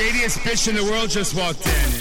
shadiest bitch in the world just walked in.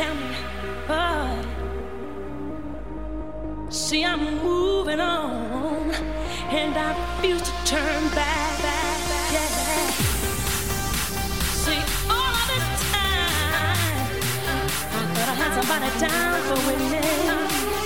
Tell me, oh. See, I'm moving on, and I refuse to turn back. back, Yeah. See, all of this time, I thought I had somebody down for with me.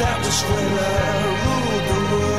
That was when I ruled the world.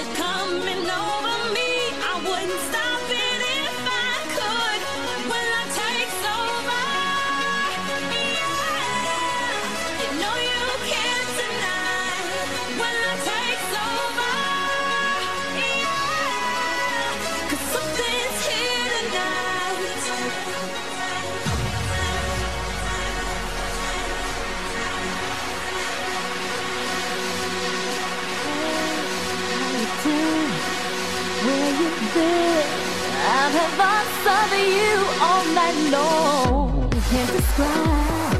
it come? What have I of you all night long? Can't describe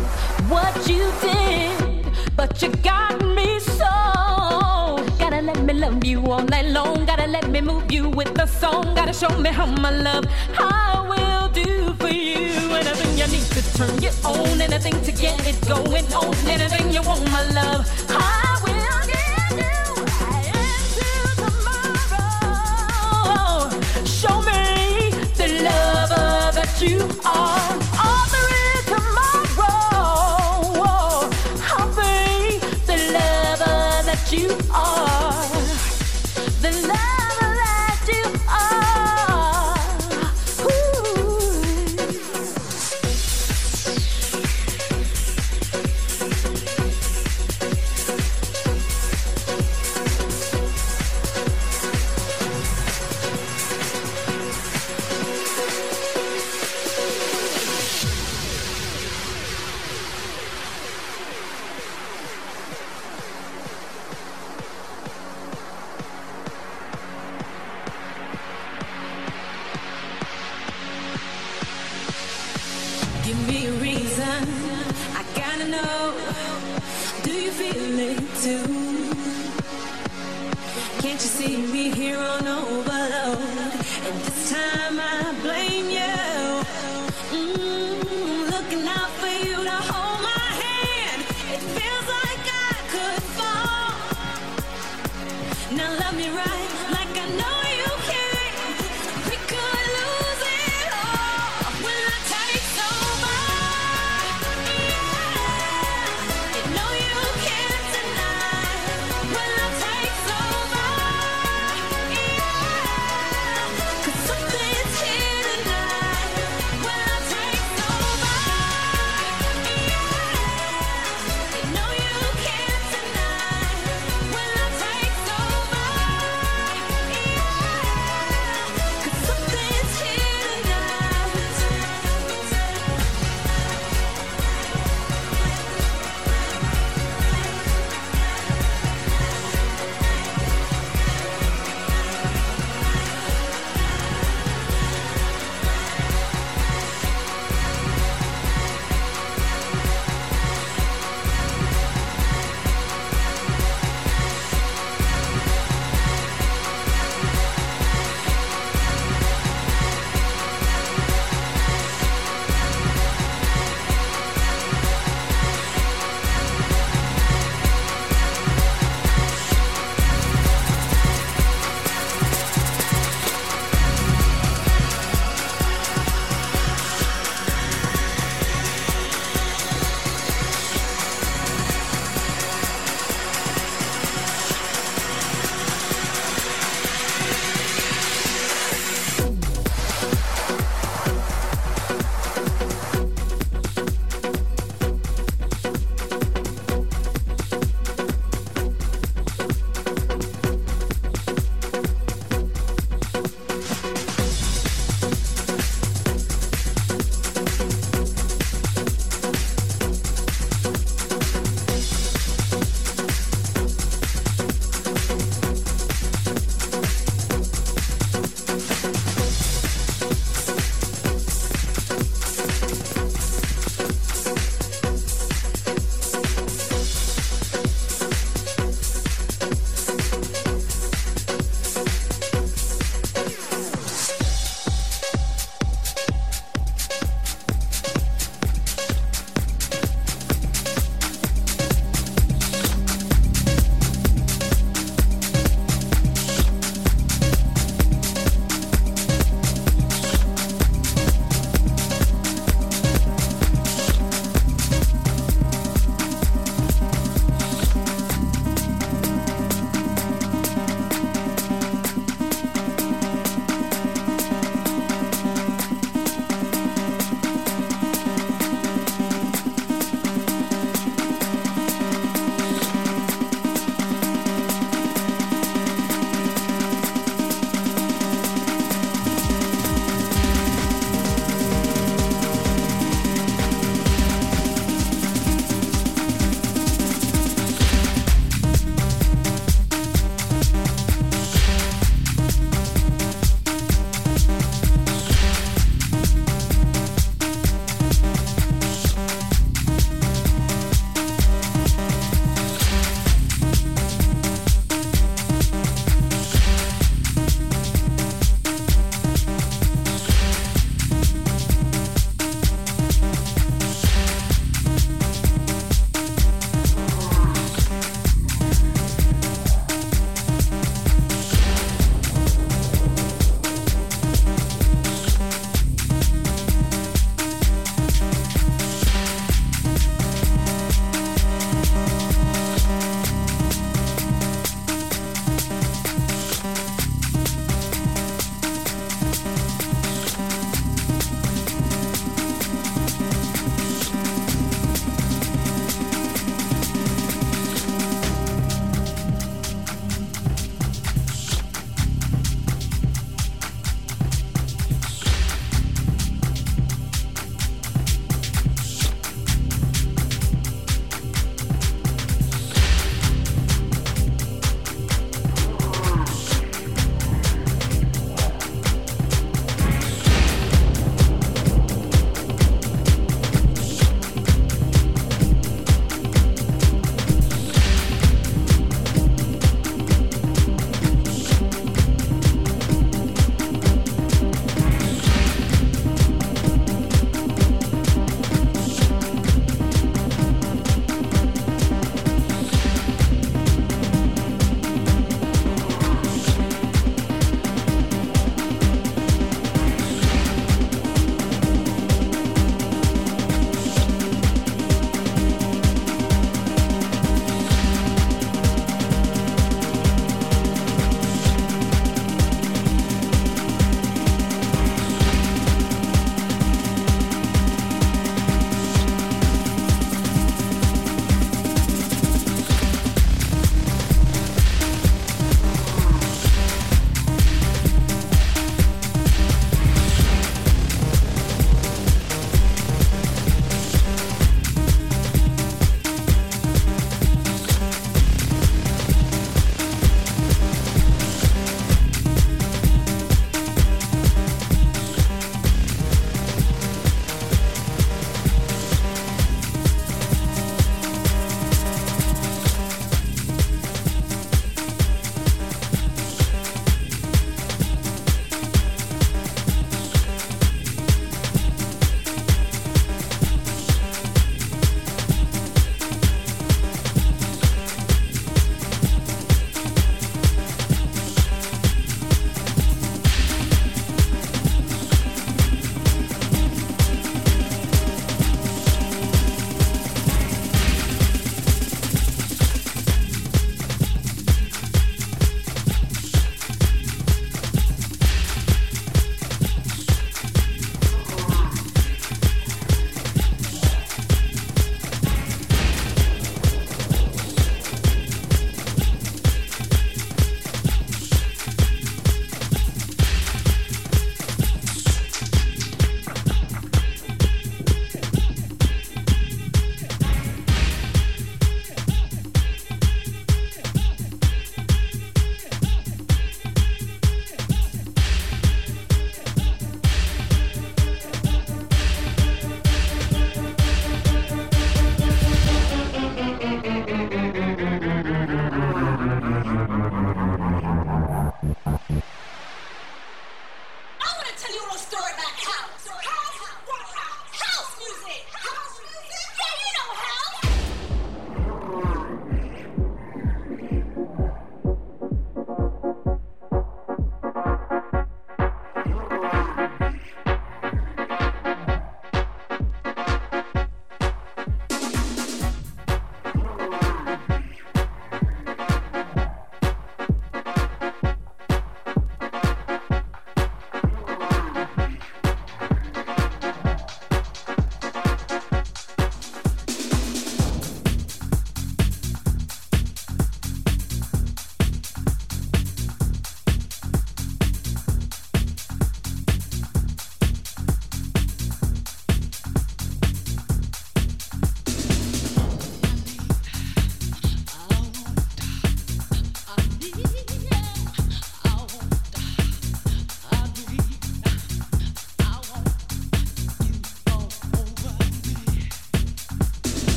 what you did, but you got me so. Gotta let me love you all night long. Gotta let me move you with the song. Gotta show me how my love I will do for you. Anything you need to turn you on, anything to get it going on, anything you want, my love. I you are.